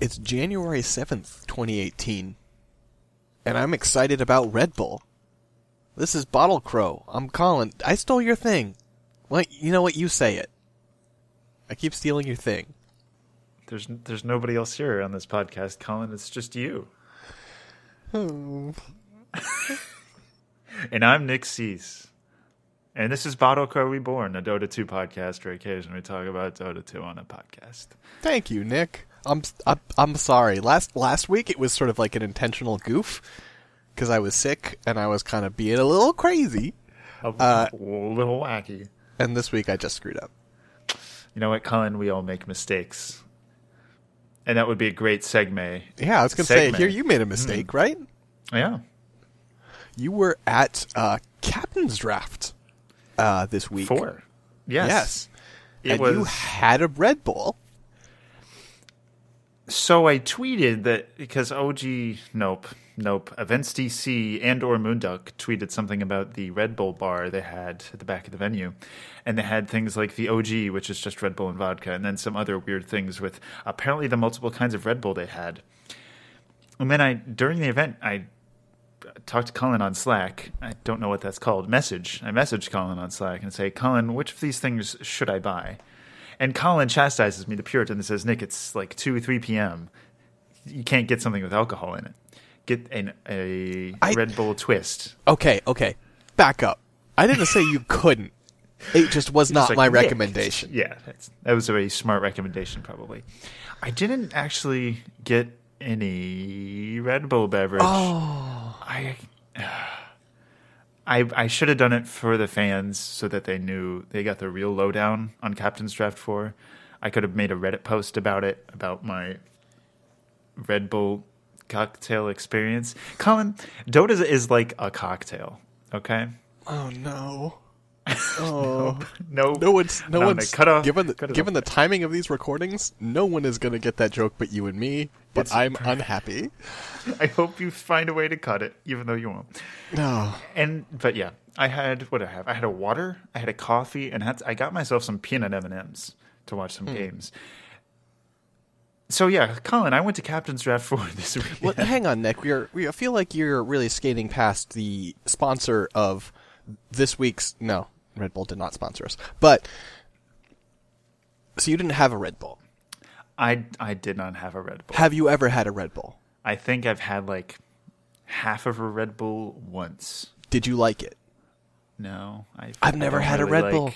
It's January 7th, 2018. And I'm excited about Red Bull. This is Bottle Crow. I'm Colin. I stole your thing. Well, you know what? You say it. I keep stealing your thing. There's there's nobody else here on this podcast, Colin. It's just you. Oh. and I'm Nick Cease. And this is Bottle Crow Reborn, a Dota 2 podcast where occasionally we talk about Dota 2 on a podcast. Thank you, Nick. I'm I'm, I'm sorry. Last last week it was sort of like an intentional goof because I was sick and I was kind of being a little crazy. A Uh, little wacky. And this week I just screwed up. You know what, Colin? We all make mistakes. And that would be a great segue. Yeah, I was gonna say Segment. here you made a mistake, right? Yeah. You were at uh, captain's draft uh, this week. Four. Yes. Yes. It and was you had a Red Bull. So I tweeted that because OG, nope, nope, Events DC and or Moonduck tweeted something about the Red Bull bar they had at the back of the venue, and they had things like the OG, which is just Red Bull and vodka, and then some other weird things with apparently the multiple kinds of Red Bull they had. And then I during the event I talked to Colin on Slack. I don't know what that's called. Message. I messaged Colin on Slack and say, Colin, which of these things should I buy? And Colin chastises me, the Puritan, and says, Nick, it's like 2 3 p.m. You can't get something with alcohol in it. Get an, a I- Red Bull twist. Okay, okay. Back up. I didn't say you couldn't. It just was not like, my "Nick." recommendation. Yeah, that's, that was a very smart recommendation, probably. I didn't actually get any Red Bull beverage. Oh, I, uh, I, I should have done it for the fans so that they knew they got the real lowdown on Captain's Draft 4. I could have made a Reddit post about it, about my Red Bull cocktail experience. Colin, Dota is- is like a cocktail, okay? oh no. Oh. No, No one's no I'm one's cut off. given the, given the timing of these recordings, no one is going to get that joke but you and me. But It's I'm unhappy. I hope you find a way to cut it, even though you won't. No. And but yeah, I had what I have? I had a water, I had a coffee, and had I got myself some peanut M and M's to watch some hmm. games. So yeah, Colin, I went to Captain's Draft for this week. Well, hang on, Nick. We're we I feel like you're really skating past the sponsor of this week's. No, Red Bull did not sponsor us. But so you didn't have a Red Bull. I I did not have a Red Bull. Have you ever had a Red Bull? I think I've had like half of a Red Bull once. Did you like it? No, I've, I've never had a Red like- Bull.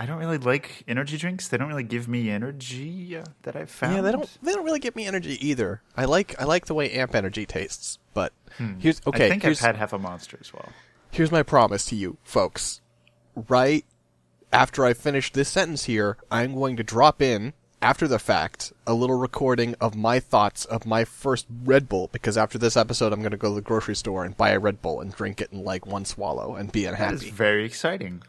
I don't really like energy drinks. They don't really give me energy uh, that I've found. Yeah, they don't. They don't really give me energy either. I like I like the way Amp Energy tastes. But here's okay. Hmm. I think here's, I've had half a monster as well. Here's my promise to you, folks. Right after I finish this sentence here, I'm going to drop in after the fact a little recording of my thoughts of my first Red Bull because after this episode I'm going to go to the grocery store and buy a Red Bull and drink it in like one swallow and be That is unhappy. very exciting.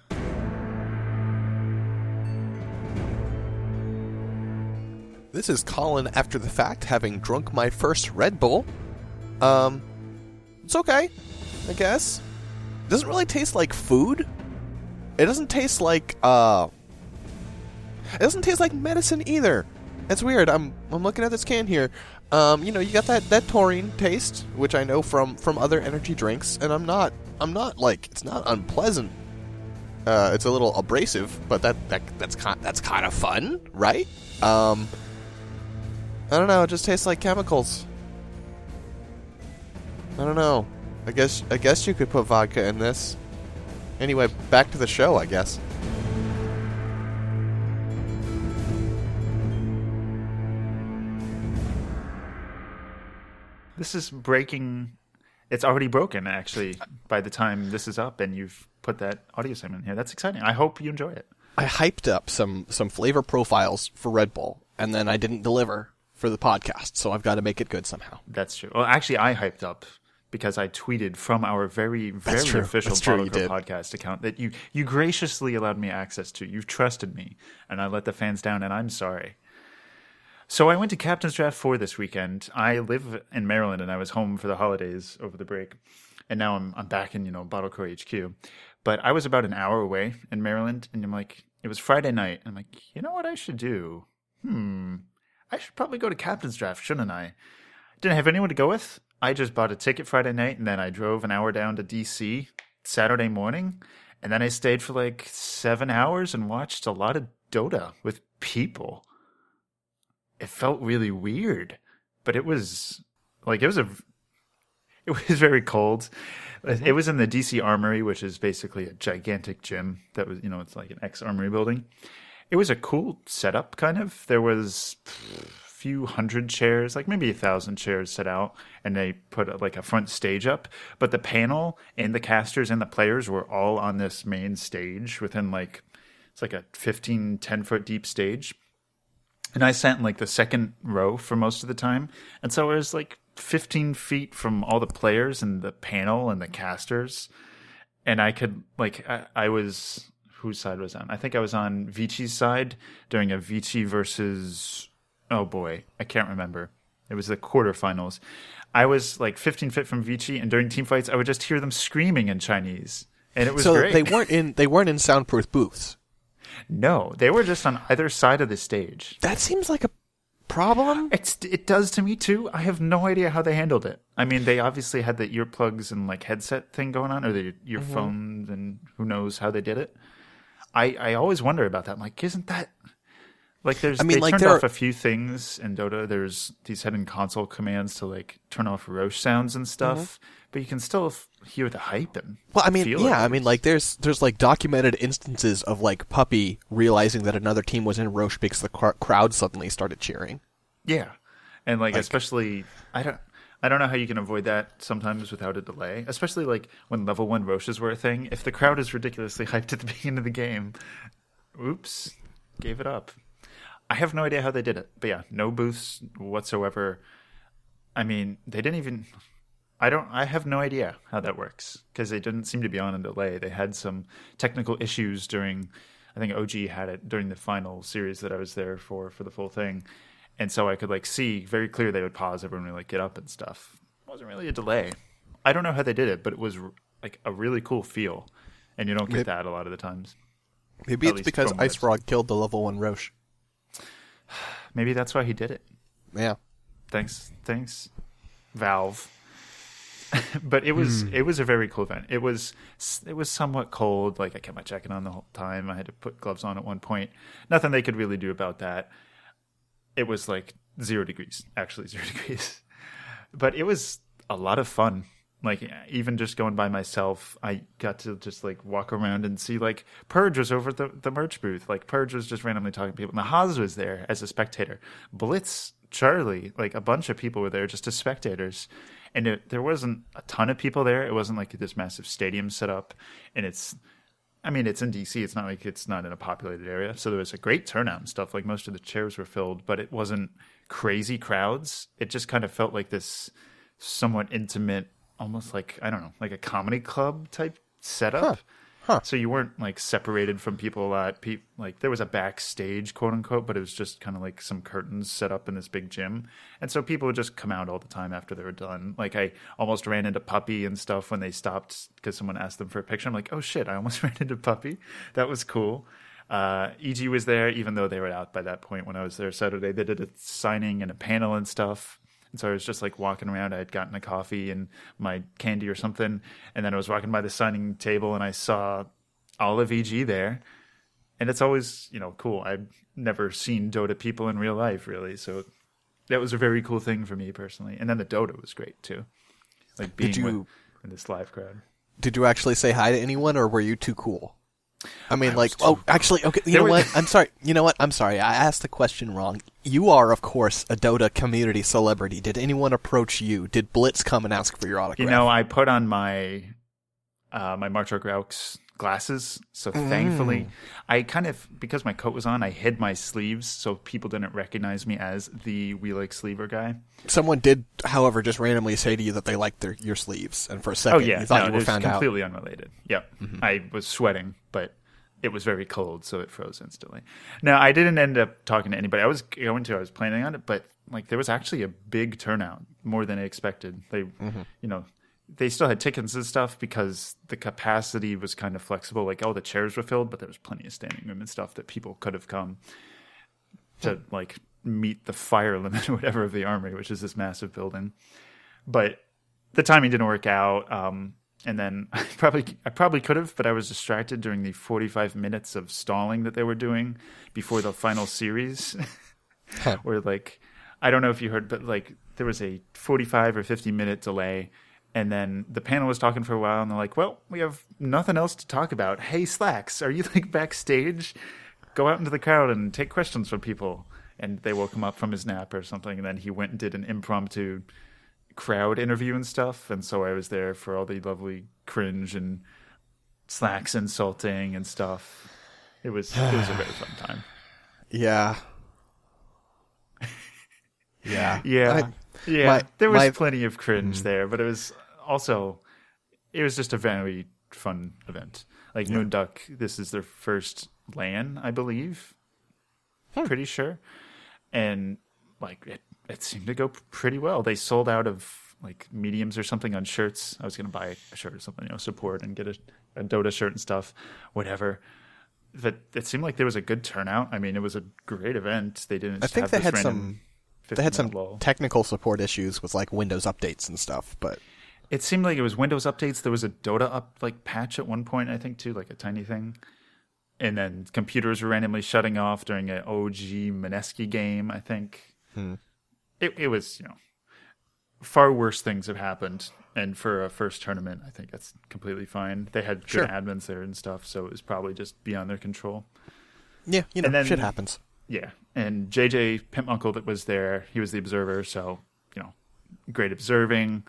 This is Colin after the fact having drunk my first Red Bull. Um it's okay, I guess. Doesn't really taste like food. It doesn't taste like uh It doesn't taste like medicine either. It's weird. I'm I'm looking at this can here. Um, you know, you got that that taurine taste, which I know from from other energy drinks, and I'm not I'm not like it's not unpleasant. Uh, it's a little abrasive, but that, that that's kind that's kind of fun, right? Um, I don't know. It just tastes like chemicals. I don't know. I guess I guess you could put vodka in this. Anyway, back to the show. I guess. This is breaking. It's already broken, actually, by the time this is up, and you've put that audio segment here. That's exciting. I hope you enjoy it. I hyped up some some flavor profiles for Red Bull, and then I didn't deliver for the podcast, so I've got to make it good somehow. That's true. Well, actually, I hyped up because I tweeted from our very, very official That's true, Bottle you Girl did. podcast account that you you graciously allowed me access to. You've trusted me, and I let the fans down, and I'm sorry. So I went to Captain's Draft 4 this weekend. I live in Maryland, and I was home for the holidays over the break, and now I'm I'm back in you know Bottle Crow HQ. But I was about an hour away in Maryland, and I'm like, it was Friday night. And I'm like, you know what I should do? Hmm. I should probably go to captain's draft, shouldn't I? Didn't have anyone to go with. I just bought a ticket Friday night and then I drove an hour down to DC Saturday morning. And then I stayed for like seven hours and watched a lot of Dota with people. It felt really weird, but it was like it was a it was very cold. Mm-hmm. It was in the DC Armory, which is basically a gigantic gym that was, you know, it's like an ex Armory building. It was a cool setup, kind of. There was few hundred chairs, like maybe a thousand chairs set out, and they put a, like a front stage up. But the panel and the casters and the players were all on this main stage within like it's like a 15, 10 foot deep stage. And I sat in like the second row for most of the time. And so I was like 15 feet from all the players and the panel and the casters. And I could, like, I, I was, whose side was on? I think I was on Vici's side during a Vici versus, oh boy, I can't remember. It was the quarterfinals. I was like 15 feet from Vici, and during team fights, I would just hear them screaming in Chinese. And it was so great. they weren't in they weren't in soundproof booths. no, they were just on either side of the stage. That seems like a problem. It's it does to me too. I have no idea how they handled it. I mean, they obviously had the earplugs and like headset thing going on, or the earphones, mm-hmm. and who knows how they did it. I I always wonder about that. I'm like, isn't that like there's I mean, they like, turned there off are- a few things in Dota. There's these hidden console commands to like turn off Rosh sounds and mm-hmm. stuff, but you can still f- hear the hype and Well, I mean, feel yeah, it. I mean, like there's there's like documented instances of like Puppey realizing that another team was in Rosh because the cr- crowd suddenly started cheering. Yeah, and like, Like- especially I don't I don't know how you can avoid that sometimes without a delay. Especially like when level one Roshes were a thing. If the crowd is ridiculously hyped at the beginning of the game, oops, gave it up. I have no idea how they did it, but yeah, no booths whatsoever. I mean, they didn't even. I don't. I have no idea how that works because they didn't seem to be on a delay. They had some technical issues during. I think OG had it during the final series that I was there for for the full thing, and so I could like see very clear they would pause everyone would like get up and stuff. It wasn't really a delay. I don't know how they did it, but it was like a really cool feel, and you don't get Maybe- that a lot of the times. Maybe At it's because IceFrog killed the level one Rosh. Maybe that's why he did it. Yeah. thanks thanks valve. But it was hmm. it was a very cool event. It was it was somewhat cold like i kept my jacket on the whole time. I had to put gloves on at one point. Nothing they could really do about that. It was like zero degrees. Actually zero degrees. But it was a lot of fun like even just going by myself i got to just like walk around and see like purge was over at the, the merch booth like purge was just randomly talking to people and the Haas was there as a spectator blitz charlie like a bunch of people were there just as spectators and it, there wasn't a ton of people there it wasn't like this massive stadium set up and it's I mean, it's in DC. It's not like it's not in a populated area. So there was a great turnout and stuff. Like most of the chairs were filled, but it wasn't crazy crowds. It just kind of felt like this somewhat intimate, almost like, I don't know, like a comedy club type setup. Huh. So you weren't like separated from people a lot. Pe- like there was a backstage, quote unquote, but it was just kind of like some curtains set up in this big gym, and so people would just come out all the time after they were done. Like I almost ran into Puppey and stuff when they stopped because someone asked them for a picture. I'm like, oh shit, I almost ran into Puppey. That was cool. Uh, EG was there, even though they were out by that point when I was there Saturday. They did a signing and a panel and stuff. And so I was just like walking around. I had gotten a coffee and my candy or something. And then I was walking by the signing table and I saw all of EG there. And it's always, you know, cool. I've never seen Dota people in real life, really. So that was a very cool thing for me personally. And then the Dota was great too. Like being you- with in this live crowd. Did you actually say hi to anyone, or were you too cool? I mean, I like, oh, too actually, okay. You There know were- what? I'm sorry. You know what? I'm sorry. I asked the question wrong. You are, of course, a Dota community celebrity. Did anyone approach you? Did Blitz come and ask for your autograph? You know, I put on my uh, my Marcho Graux glasses, so thankfully, mm. I kind of because my coat was on, I hid my sleeves so people didn't recognize me as the We Like Sleever guy. someone did, however, just randomly say to you that they liked their your sleeves, and for a second, Oh yeah, you thought no, you were it was found out. completely unrelated. Yep, mm-hmm. I was sweating, but it was very cold, so it froze instantly. Now I didn't end up talking to anybody. I was going to, I was planning on it, but like there was actually a big turnout, more than I expected. They, mm-hmm. you know, they still had tickets and stuff because the capacity was kind of flexible. Like all the chairs were filled, but there was plenty of standing room and stuff that people could have come to like meet the fire limit or whatever of the armory, which is this massive building. But the timing didn't work out. Um, and then I probably I probably could have, but I was distracted during the 45 minutes of stalling that they were doing before the final series. Where like I don't know if you heard, but like there was a 45 or 50 minute delay. And then the panel was talking for a while, and they're like, "Well, we have nothing else to talk about. Hey, Slacks, are you like backstage? Go out into the crowd and take questions from people." And they woke him up from his nap or something, and then he went and did an impromptu crowd interview and stuff. And so I was there for all the lovely cringe and Slacks insulting and stuff. It was it was a very fun time. Yeah. Yeah. Yeah. I- yeah. my- there was my- plenty of cringe mm-hmm. there, but it was also it was just a very fun event. Like Moonduck, this is their first LAN, I believe. Hmm. Pretty sure. And like it it seemed to go pretty well. They sold out of like mediums or something on shirts. I was gonna buy a shirt or something, you know, support and get a, a Dota shirt and stuff, whatever. But it seemed like there was a good turnout. I mean, it was a great event. They didn't. I think have they this had some they had some lull. technical support issues with like Windows updates and stuff, but It seemed like it was Windows updates. There was a Dota up like patch at one point, I think, too, like a tiny thing. And then computers were randomly shutting off during an OG Mineski game, I think. Hmm. It it was, you know, far worse things have happened. And for a first tournament, I think that's completely fine. They had good Sure. admins there and stuff, so it was probably just beyond their control. yeah, you know, And then- shit happens. Yeah, and JJ PimpmuckL that was there, he was the observer, so you know, great observing,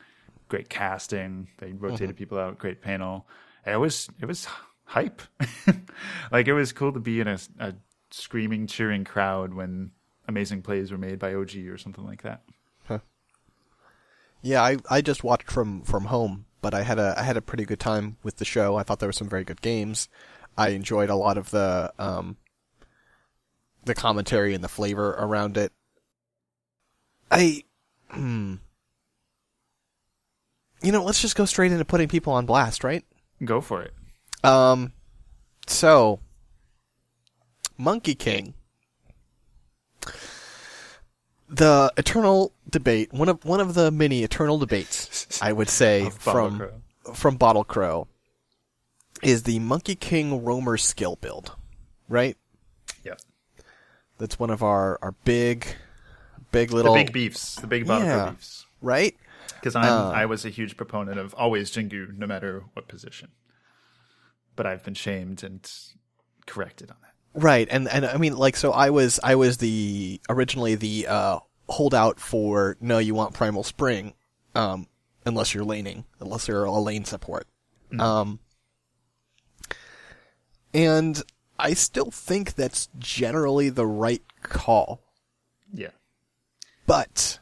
great casting. They rotated people out, great panel. And it was it was hype. like it was cool to be in a, a screaming, cheering crowd when amazing plays were made by OG or something like that. Yeah, I, I just watched from, from home, but I had a I had a pretty good time with the show. I thought there were some very good games. I enjoyed a lot of the um the commentary and the flavor around it. I hmm. You know, let's just go straight into putting people on blast, right? Go for it. Um so Monkey King the eternal debate, one of one of the many eternal debates, I would say, from Crow. from Bottle Crow, is the Monkey King Roamer skill build, right? Yeah, That's one of our our big, big the little big beefs, the big Bottle Crow Yeah. beefs. right. Because I'm Uh. I was a huge proponent of always Jingu, no matter what position. But I've been shamed and corrected on that. Right, and and I mean, like, so I was I was the originally the uh, holdout for no, you want Primal Spring, um, unless you're laning, unless you're a lane support, um, and I still think that's generally the right call, Yeah. but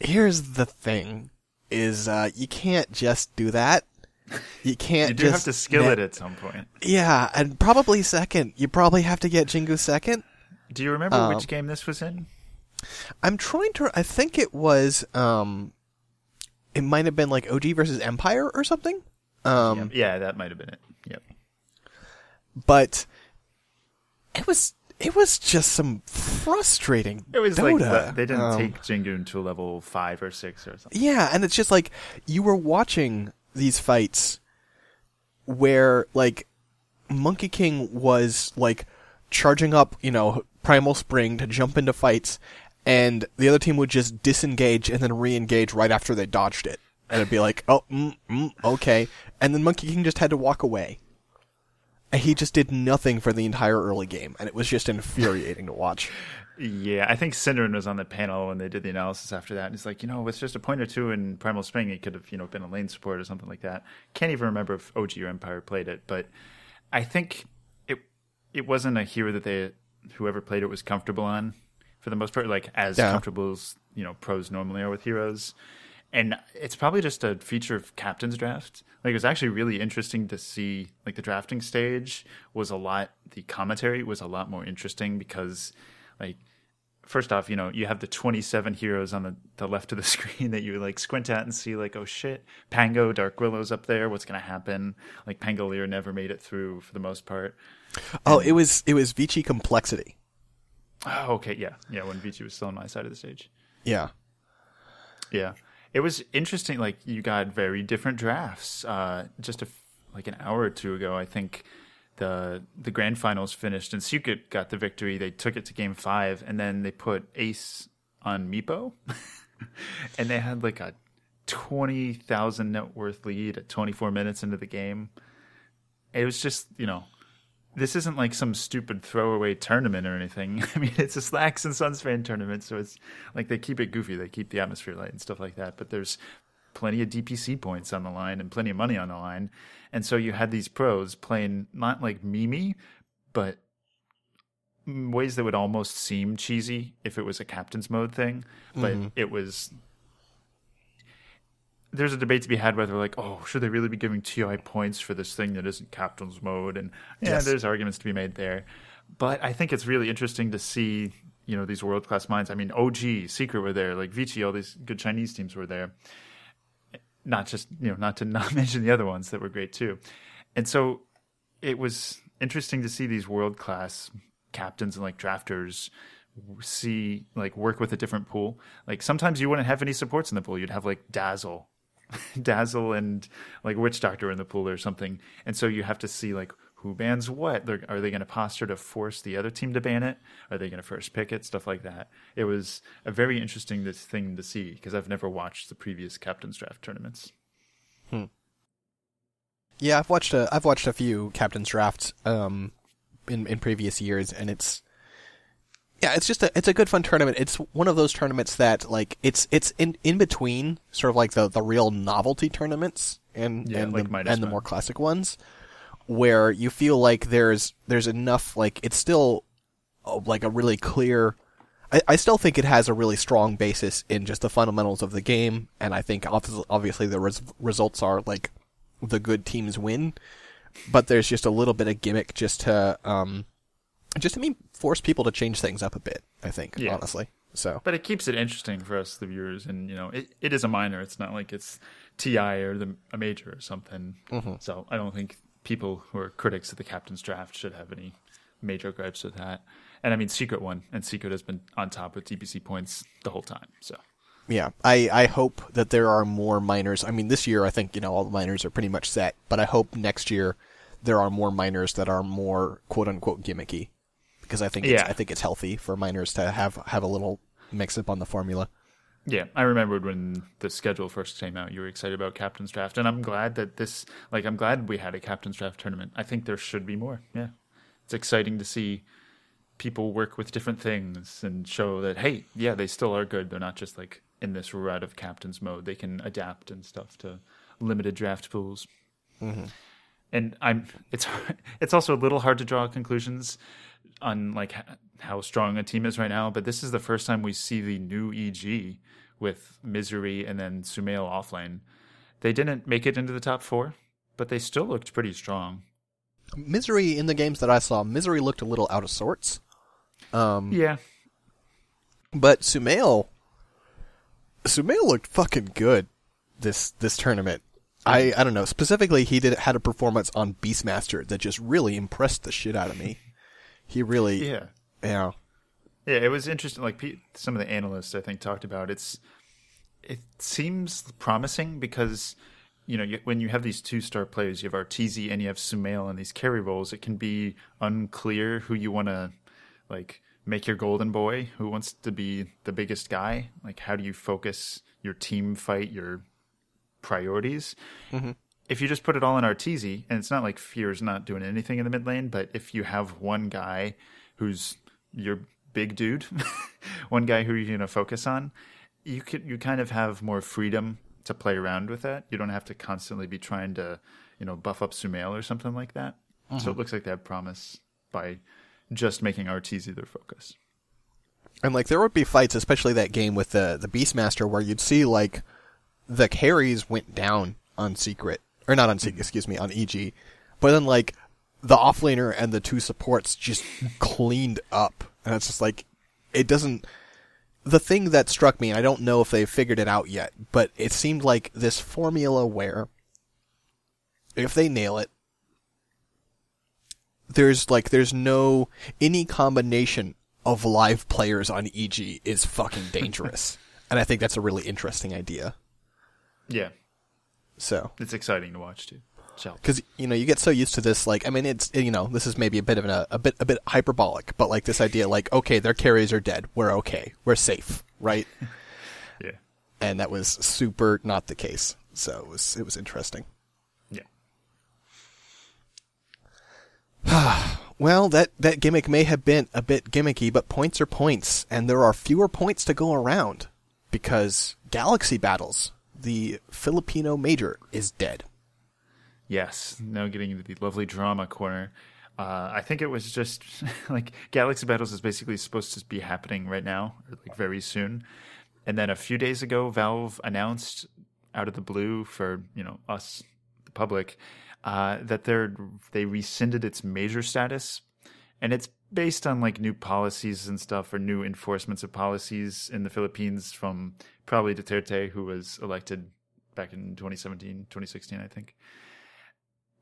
here's the thing: is uh, you can't just do that. You can't. You do just have to skill net- it at some point. Yeah, and probably second. You probably have to get Jingu second. Do you remember Um, which game this was in? I'm trying to. I think it was. Um, it might have been like OG versus Empire or something. Um, yeah, that might have been it. Yep. but it was. It was just some frustrating. It was Dota. like the- they didn't Um, take Jingu to level five or six or something. Yeah, and it's just like you were watching these fights where like Monkey King was like charging up, you know, Primal Spring to jump into fights, and the other team would just disengage and then re-engage right after they dodged it, and it'd be like, oh, mm, mm, okay, and then Monkey King just had to walk away. He just did nothing for the entire early game, and it was just infuriating to watch. Yeah, I think Synderen was on the panel when they did the analysis after that. And he's like, you know, with just a point or two in Primal Spring, he could have, you know, been a lane support or something like that. Can't even remember if OG or Empire played it, but I think it it wasn't a hero that they whoever played it was comfortable on for the most part, like as Yeah. comfortable as you know pros normally are with heroes. And it's probably just a feature of captain's draft. Like it was actually really interesting to see. Like the drafting stage was a lot. The commentary was a lot more interesting because, like, first off, you know, you have the 27 heroes on the, the left of the screen that you like squint at and see, like, oh shit, Pango, Dark Willow's up there. What's going to happen? Like, Pangolier never made it through for the most part. Oh, it was it was Vici complexity. Oh, okay, yeah, yeah. When Vici was still on my side of the stage. Yeah. Yeah, it was interesting. Like you got very different drafts. Uh, just like an hour or two ago, I think the the grand finals finished and Secret got the victory. They took it to game five, and then they put Ace on Meepo, and they had like a twenty thousand net worth lead at twenty four minutes into the game. It was just you know. This isn't like some stupid throwaway tournament or anything. I mean, it's a Slacks and Sunsfan tournament, so it's like they keep it goofy, they keep the atmosphere light and stuff like that. But there's plenty of DPC points on the line and plenty of money on the line. And so you had these pros playing not like Mimi, but ways that would almost seem cheesy if it was a captain's mode thing. But mm-hmm. it was. There's a debate to be had whether, like, oh, should they really be giving TI points for this thing that isn't captain's mode? And yeah, yes. there's arguments to be made there. But I think it's really interesting to see, you know, these world class minds. I mean, OG, Secret were there, like Vici, all these good Chinese teams were there not just you know not to not mention the other ones that were great too and so it was interesting to see these world class captains and like drafters see like work with a different pool like sometimes you wouldn't have any supports in the pool you'd have like dazzle dazzle and like witch doctor in the pool or something and so you have to see like who bans what? They're, are they going to posture to force the other team to ban it? Are they going to first pick it? Stuff like that. It was a very interesting thing to see because I've never watched the previous captain's draft tournaments. Hmm. Yeah, I've watched a I've watched a few captain's drafts um, in in previous years, and it's yeah, it's just a it's a good fun tournament. It's one of those tournaments that like it's it's in in between sort of like the the real novelty tournaments and yeah, and, like the, and the more classic ones where you feel like there's there's enough like it's still uh, like a really clear I, I still think it has a really strong basis in just the fundamentals of the game and I think obviously the res- results are like the good teams win but there's just a little bit of gimmick just to um just to mean force people to change things up a bit I think yeah. honestly so but it keeps it interesting for us the viewers and you know it, it is a minor it's not like it's TI or the a major or something mm-hmm. so I don't think people who are critics of the captain's draft should have any major gripes with that. And I mean, Secret won, and Secret has been on top with DPC points the whole time. So. Yeah, I, I hope that there are more minors. I mean, this year I think you know all the minors are pretty much set, but I hope next year there are more minors that are more quote unquote gimmicky, because I think yeah. I think it's healthy for minors to have have a little mix up on the formula. Yeah, I remembered when the schedule first came out, you were excited about Captain's Draft, and I'm glad that this, like, I'm glad we had a Captain's Draft tournament. I think there should be more. Yeah, it's exciting to see people work with different things and show that, hey, yeah, they still are good. They're not just like in this rut of captain's mode. They can adapt and stuff to limited draft pools. Mm-hmm. And I'm, it's, it's also a little hard to draw conclusions on like how strong a team is right now, but this is the first time we see the new EG with Misery and then Sumail offlane. They didn't make it into the top four, but they still looked pretty strong. Misery in the games that I saw, Misery looked a little out of sorts. Um, yeah, but Sumail, Sumail looked fucking good this this tournament. I I don't know. Specifically, he did had a performance on Beastmaster that just really impressed the shit out of me. He really, yeah, yeah, yeah. It was interesting. Like some of the analysts, I think, talked about it's. It seems promising because you know when you have these two star players, you have Arteezy and you have Sumail and these carry roles. It can be unclear who you want to like make your golden boy. Who wants to be the biggest guy? Like, how do you focus your team fight, your priorities? Mm-hmm if you just put it all in Arteezy, and it's not like Fear's not doing anything in the mid lane, but if you have one guy who's your big dude, one guy who you're gonna focus on, you could you kind of have more freedom to play around with that. You don't have to constantly be trying to, you know, buff up Sumail or something like that. So it mm-hmm. looks like they have promise by just making Arteezy their focus. And like there would be fights, especially that game with the the Beastmaster, where you'd see like the carries went down on secret or not on mm-hmm. excuse me, on EG. But then like the offlaner and the two supports just cleaned up, and it's just like it doesn't. The thing that struck me, and I don't know if they've figured it out yet, but it seemed like this formula where if they nail it, there's like there's no any combination of live players on EG is fucking dangerous. and I think that's a really interesting idea. Yeah, So, it's exciting to watch too. Because you know you get so used to this like i mean it's you know this is maybe a bit of an, a bit a bit hyperbolic but like this idea like okay their carriers are dead. We're okay. We're safe right? Yeah, and that was super not the case. So it was it was interesting. Yeah. well that that gimmick may have been a bit gimmicky but points are points and there are fewer points to go around because galaxy battles the filipino major is dead Yes, now getting into the lovely drama corner. Uh, I think it was just like Galaxy Battles is basically supposed to be happening right now, or like very soon. And then a few days ago, Valve announced out of the blue for you know us, the public, uh, that they're they rescinded its major status, and it's based on like new policies and stuff or new enforcements of policies in the Philippines from probably Duterte, who was elected back in 2017, 2016, I think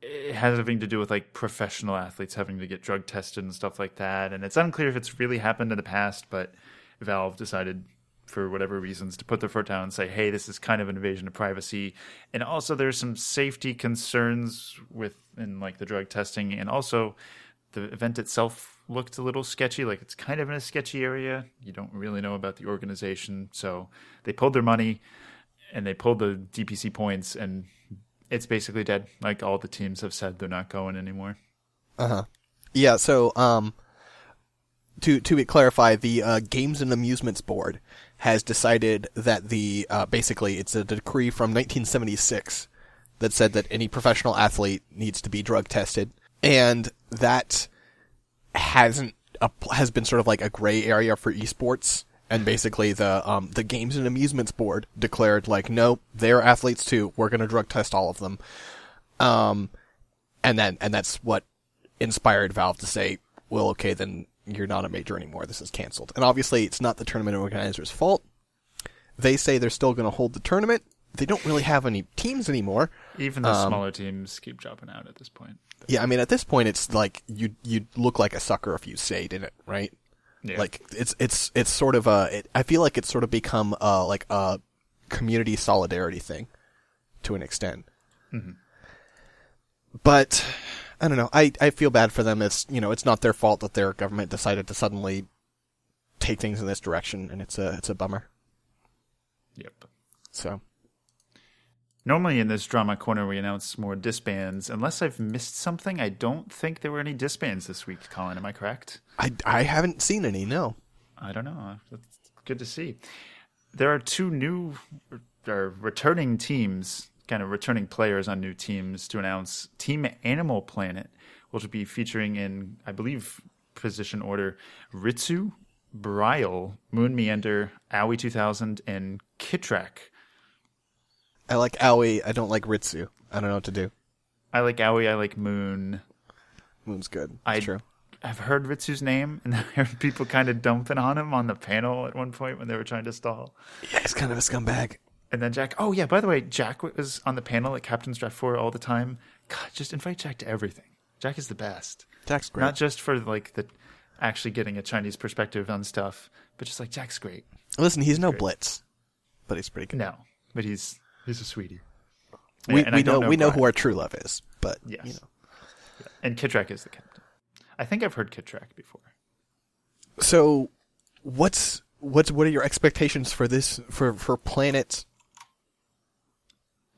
it has having to do with like professional athletes having to get drug tested and stuff like that. And it's unclear if it's really happened in the past, but Valve decided for whatever reasons to put their foot down and say, hey, this is kind of an invasion of privacy. And also there's some safety concerns with in like the drug testing and also the event itself looked a little sketchy, like it's kind of in a sketchy area. You don't really know about the organization. So they pulled their money and they pulled the DPC points and it's basically dead. Like all the teams have said they're not going anymore. Uh huh. Yeah, so um to to clarify, the uh, Games and Amusements Board has decided that the uh, basically it's a decree from 1976 that said that any professional athlete needs to be drug tested, and that hasn't up- has been sort of like a gray area for esports. And basically, the um, the Games and Amusements Board declared like, no, they're athletes too. We're going to drug test all of them. Um, and then and that's what inspired Valve to say, well, okay, then you're not a major anymore. This is canceled. And obviously, it's not the tournament organizer's fault. They say they're still going to hold the tournament. They don't really have any teams anymore. Even the smaller teams keep dropping out at this point. Yeah, I mean, at this point, it's like you you look like a sucker if you stayed in it, right? Yeah. Like it's it's it's sort of a. It, I feel like it's sort of become uh like a community solidarity thing, to an extent. But I don't know. I I feel bad for them. It's you know it's not their fault that their government decided to suddenly take things in this direction, and it's a it's a bummer. Yep. So Normally in this drama corner we announce more disbands. Unless I've missed something, I don't think there were any disbands this week, Colin. Am I correct? I I haven't seen any. No. I don't know. That's good to see. There are two new or returning teams, kind of returning players on new teams to announce Team Animal Planet, which will be featuring in, I believe, position order Ritsu, Bryle, Moon Meander, Aui_2000, and Kitrak. I like Aui. I don't like Ritsu. I don't know what to do. I like Aui, I like Moon. Moon's good. I true. I've heard Ritsu's name, and I heard people kind of dumping on him on the panel at one point when they were trying to stall. Yeah, he's kind of a scumbag. And then Jack. Oh yeah, by the way, Jack was on the panel at Captain's Draft Four all the time. God, just invite Jack to everything. Jack is the best. Jack's great. Not just for like the actually getting a Chinese perspective on stuff, but just like Jack's great. Listen, he's no Blitz, but he's pretty good. No, but he's he's a sweetie. we And we know, don't we know who our true love is, but Yes. you know. And Kitrak is the captain. I think I've heard Kitrak before. So, what's what's what are your expectations for this for for Planet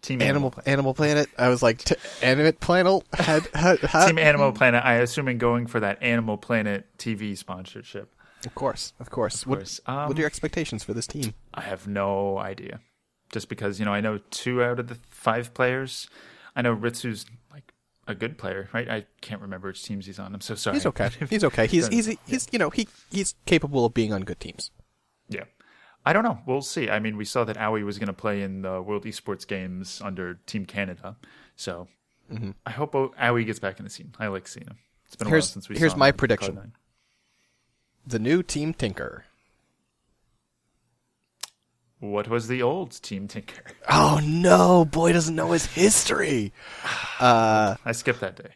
Team Animal Animal Planet? I was like, t- Animate Planet had, had, had Team Animal Planet. I assuming going for that Animal Planet TV sponsorship. Of course, of course. course. What, Um, what are your expectations for this team? I have no idea. Just because, you know, I know two out of the five players. I know Ritsu's like a good player, right? I can't remember which teams he's on. I'm so sorry. He's okay. He's okay. He's he's he's you know he he's capable of being on good teams. yeah. I don't know. We'll see. I mean, we saw that Aui was going to play in the World Esports Games under Team Canada. So Mm-hmm. I hope O- Aui gets back in the scene. I like seeing him. It's been a Here's- while since we here's saw him my on prediction. The new Team Tinker. What was the old Team Tinker? Oh no, boy doesn't know his history. Uh, I skipped that day.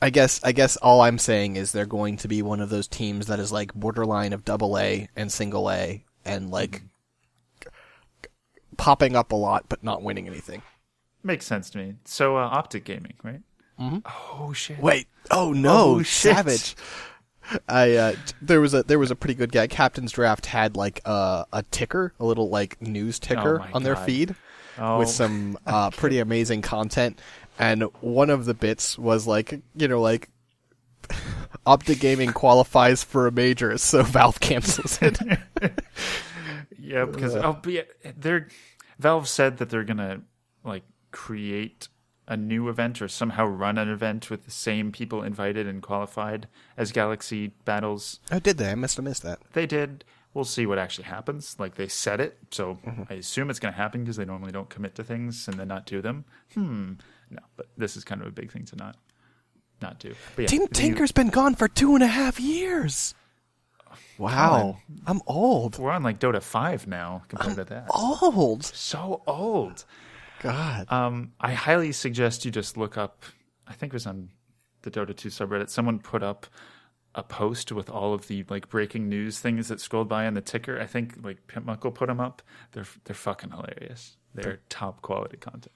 I guess I guess all I'm saying is they're going to be one of those teams that is like borderline of double A and single A and like g- popping up a lot but not winning anything. Makes sense to me. So, uh, Optic Gaming, right? Mm-hmm. Oh shit! Wait, oh no, Oh, shit. savage. I uh, there was a there was a pretty good guy. Captain's Draft had like a a ticker, a little like news ticker my on their God. feed Oh. with some uh, pretty amazing content. And one of the bits was like you know like Optic Gaming qualifies for a major, so Valve cancels it. Yeah, because oh, but yeah, they're Valve said that they're gonna like create a new event or somehow run an event with the same people invited and qualified as Galaxy Battles. oh, did they? I must have missed that. They did. We'll see what actually happens. Like they said it, so Mm-hmm. I assume it's going to happen because they normally don't commit to things and then not do them. Hmm. No, but this is kind of a big thing to not not do. But yeah, Team the- Tinker's been gone for two and a half years. Wow, I'm old. We're on like Dota five now compared to that. Old. So old. God. Um, I highly suggest you just look up. I think it was on the Dota 2 subreddit. Someone put up a post with all of the like breaking news things that scrolled by on the ticker. I think like PimpmuckL put them up. They're they're fucking hilarious. They're top quality content.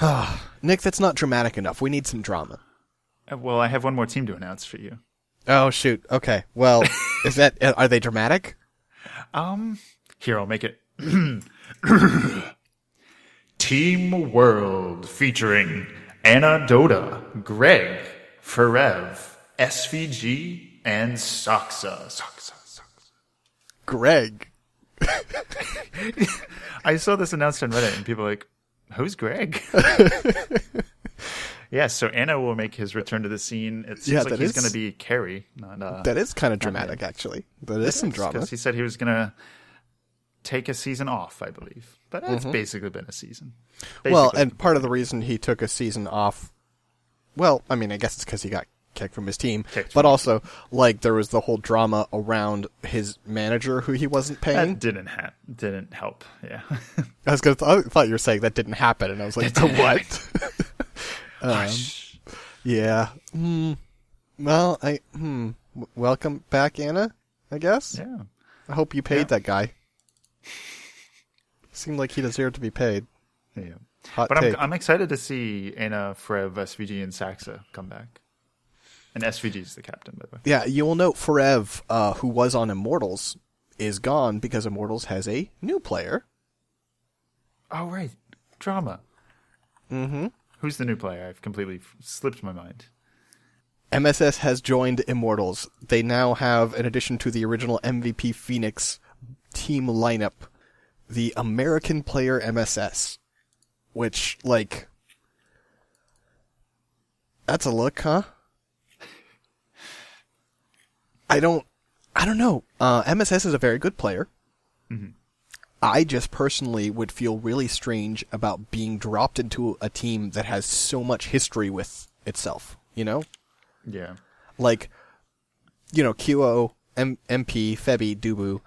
Nick, that's not dramatic enough. We need some drama. Uh, Well, I have one more team to announce for you. Oh shoot. Okay. Well, is that are they dramatic? Um, here I'll make it. Team World featuring Anna Dota, Greg, Forev, SVG, and Saksa. Saksa, Saksa. Greg. I saw this announced on Reddit, and people were like, "Who's Greg?" yes, so Anna will make his return to the scene. It seems Yeah, like he's going to be Carrie, not uh, That is kind of dramatic, actually. That is some drama. because he said he was going to take a season off, I believe. But it's basically been a season. Mm-hmm. Well, and part of the reason he took a season off, well, I mean, I guess it's because he got kicked from his team, Kicked but also like there was the whole drama around his manager who he wasn't paying. that didn't ha- didn't help. Yeah. I was gonna, I thought you were saying that didn't happen, and I was like, what? Um, yeah. Hmm. Well, I hmm. W- Welcome back, Anna. I guess. yeah. I hope you paid Yeah. that guy. Seemed like he deserved to be paid. Yeah. Hot But I'm. I'm excited to see Anna, Forev, SVG, and Saksa come back. And SVG is the captain, by the way. Yeah, you will note Forev, uh, who was on Immortals, is gone because Immortals has a new player. Oh, right. Drama. Mm-hmm. Who's the new player? I've completely f- slipped my mind. MSS has joined Immortals. They now have, in addition to the original MVP Phoenix team lineup, the American player MSS. Which, like, that's a look, huh? I don't, I don't know. Uh, MSS is a very good player. I just personally would feel really strange about being dropped into a team that has so much history with itself, you know? Yeah. like you know QO, M- MP, Febby, Dubu,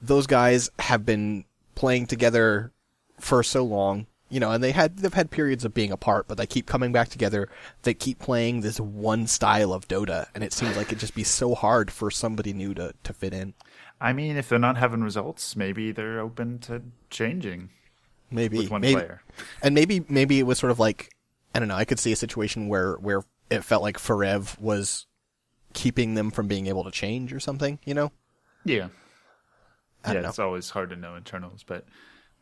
those guys have been playing together for so long, you know, and they had they've had periods of being apart, but they keep coming back together. They keep playing this one style of Dota, and it seems like it'd just be so hard for somebody new to to fit in. I mean, if they're not having results, maybe they're open to changing Maybe with one maybe, player. and maybe maybe it was sort of like I don't know. I could see a situation where where it felt like Forev was keeping them from being able to change or something, you know. Yeah. Yeah, it's always hard to know internals, but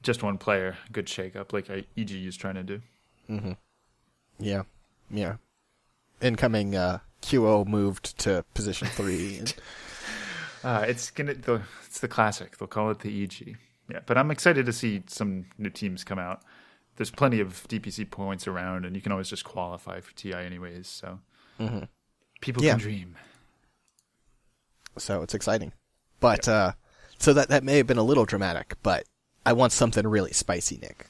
just one player, good shakeup, like I- EGU is trying to do. Yeah, yeah. Incoming uh, QO moved to position three. Uh, it's gonna the it's the classic. They'll call it the EG. Yeah, but I'm excited to see some new teams come out. There's plenty of DPC points around, and you can always just qualify for TI anyways. So people Mm-hmm. Yeah. can dream. so it's exciting. But uh, so that that may have been a little dramatic, but I want something really spicy, Nick.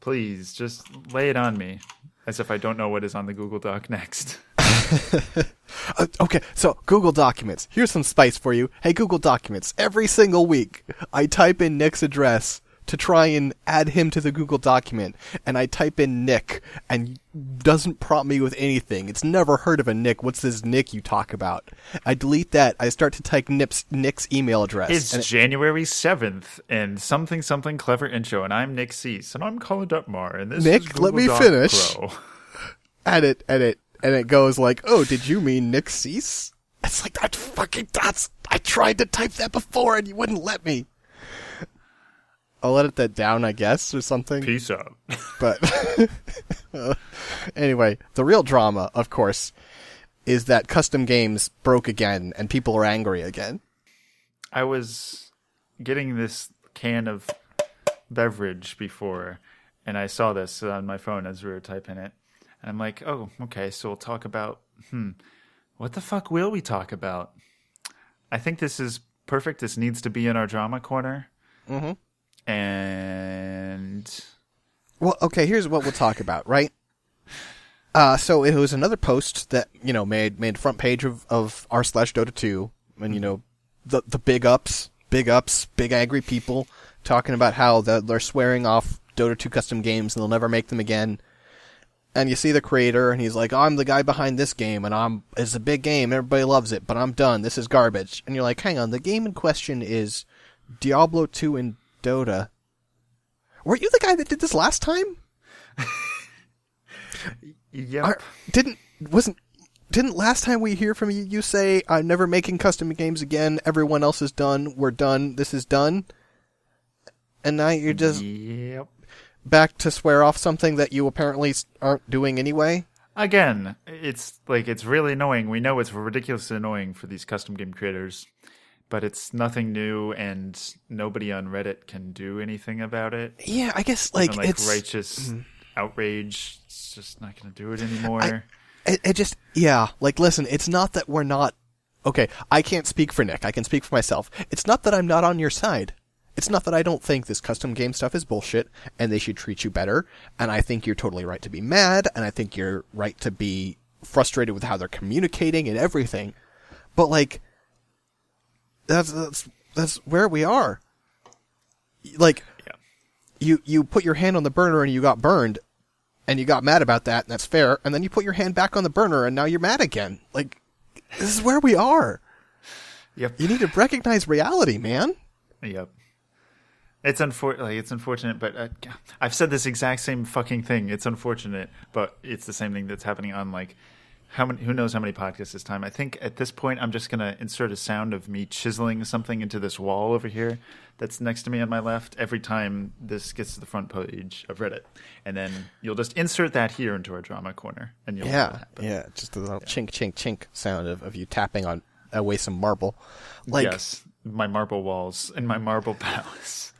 Please just lay it on me, as if I don't know what is on the Google Doc next. Uh, okay, so Google Documents. Here's some spice for you. Hey, Google Documents. Every single week, I type in Nick's address to try and add him to the Google document, and I type in Nick, and doesn't prompt me with anything. It's never heard of a Nick. What's this Nick you talk about? I delete that. I start to type Nick's, Nick's email address. It's it- January 7th and something something clever intro, and I'm Nick Cease, and I'm Colin Dutmar, and this Nick, is let me Google Doc finish. Pro. edit, edit, and it goes like, "Oh, did you mean Nick Cease?" It's like that fucking that's. I tried to type that before, and you wouldn't let me. I'll edit that down, I guess, or something. Peace out. But anyway, the real drama, of course, is that custom games broke again, and people are angry again. I was getting this can of beverage before, and I saw this on my phone as we were typing it. And I'm like, oh, okay, so we'll talk about, hmm, what the fuck will we talk about? I think this is perfect. This needs to be in our drama corner. Mm-hmm. And Well, okay, here's what we'll talk about, right? Uh, so it was another post that, you know, made, made front page of, of r slash Dota 2, and, you know, the, the big ups, big ups, big angry people talking about how the, they're swearing off Dota 2 custom games and they'll never make them again. And you see the creator, and he's like, I'm the guy behind this game, and I'm, it's a big game, everybody loves it, but I'm done, this is garbage. And you're like, hang on, the game in question is Diablo 2 and Dota. Were you the guy that did this last time? yep. Are, didn't wasn't didn't last time we hear from you you say I'm never making custom games again. Everyone else is done. We're done. This is done. And now you're just yep. back to swear off something that you apparently aren't doing anyway. Again, it's like it's really annoying. We know it's ridiculously annoying for these custom game creators, but it's nothing new, and nobody on Reddit can do anything about it. Yeah, I guess like, and like it's righteous mm-hmm. outrage, it's just not going to do it anymore. it, it just yeah like listen it's not that we're not okay i can't speak for nick i can speak for myself. It's not that i'm not on your side. It's not that i don't think this custom game stuff is bullshit and they should treat you better and i think you're totally right to be mad and i think you're right to be frustrated with how they're communicating and everything. But like that's that's that's where we are like yeah. you you put your hand on the burner and you got burned and you got mad about that and that's fair and then you put your hand back on the burner and now you're mad again like this is where we are Yep. you need to recognize reality man Yep. It's unfor- like, it's unfortunate, but uh, I've said this exact same fucking thing. It's unfortunate, but it's the same thing that's happening on like how many who knows how many podcasts this time. I think at this point I'm just gonna insert a sound of me chiseling something into this wall over here that's next to me on my left every time this gets to the front page of Reddit, and then you'll just insert that here into our drama corner, and you'll yeah yeah just a little chink chink chink sound of, of you tapping on away some marble. Like yes, my marble walls and my marble palace.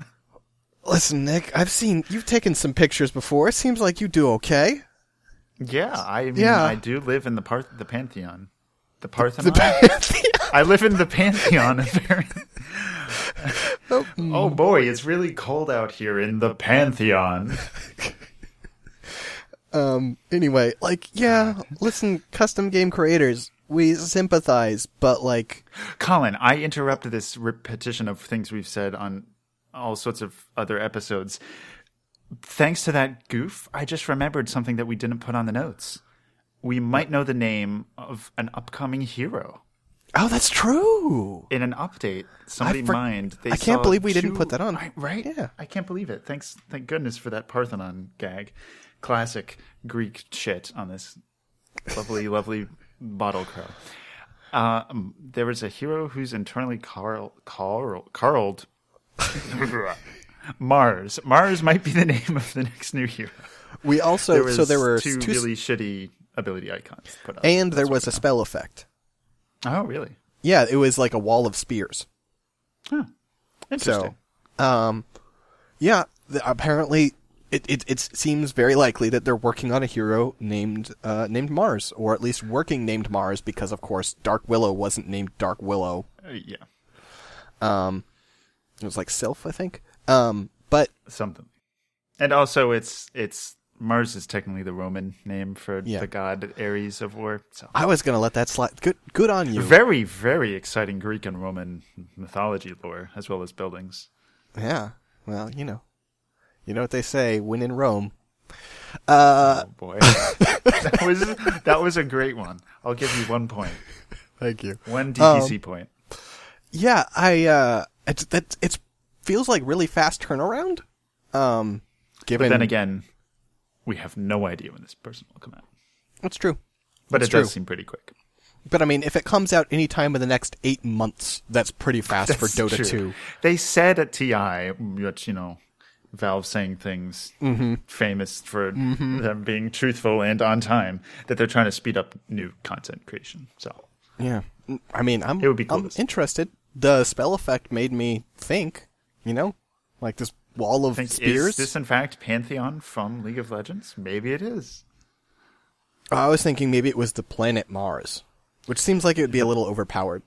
listen nick i've seen you've taken some pictures before. It seems like you do okay Yeah, I mean, Yeah. I do live in the par- the pantheon, the Parthenon. the I live in the pantheon. apparently. oh boy, it's really cold out here in the pantheon. um anyway like yeah listen custom game creators we sympathize but like Colin, I interrupt this repetition of things we've said on all sorts of other episodes. Thanks to that goof, I just remembered something that we didn't put on the notes. We might know the name of an upcoming hero. oh that's true in an update, somebody for- mined. I can't believe we didn't put that on. Right, right? Yeah. I can't believe it. Thanks, thank goodness for that Parthenon gag. Classic Greek shit on this lovely, lovely bottle crow. Uh, um, there was a hero who's internally Carl, Carl, Carled. Mars. Mars might be the name of the next new hero. we also There so there were two, two, really shitty ability icons put up. and there was a spell effect Oh, really? yeah it was like a wall of spears Interesting. So, um, yeah, th- apparently it, it it seems very likely that they're working on a hero named uh, named Mars, or at least working named Mars, because of course Dark Willow wasn't named Dark Willow. Uh, yeah, Um, it was like Sylph, I think. Um, but something. And also, it's it's Mars is technically the Roman name for Yeah. the god Ares of war. So I was gonna let that slide. Good, good on you. very very exciting Greek and Roman mythology lore as well as buildings. yeah. Well, you know, You know what they say, when in Rome. Uh, Oh boy, that was that was a great one. I'll give you one point, thank you. one DPC point. Yeah, I, uh, it's, that, it's, feels like really fast turnaround. Um, given. But then again, we have no idea when this person will come out. That's true. But That's it does true. seem pretty quick. But I mean, if it comes out any time in the next eight months, that's pretty fast for Dota true. 2. They said at TI, which you know, Valve saying things Mm-hmm. famous for them being truthful and on time, that they're trying to speed up new content creation. So Yeah. I mean, I'm, It would be cool I'm interested. The spell effect made me think, you know, like this wall of spears. is this in fact Pantheon from League of Legends? Maybe it is. I was thinking maybe it was the planet Mars, which seems like it would be a little overpowered.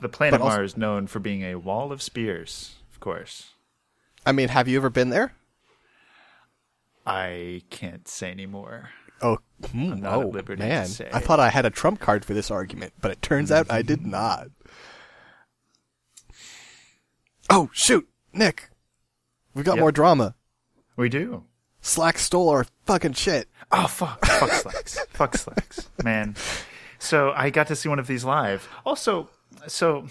The planet also- Mars known for being a wall of spears, of course. I mean, have you ever been there? I can't say anymore. Oh, at hmm, oh liberty to man! say. I thought I had a trump card for this argument, but it turns out I did not. Oh shoot, Nick, We've got Yep. more drama. We do. Slack stole our fucking shit. Oh fuck! Fuck slacks! Fuck slacks! Man. So I got to see one of these live. Also, so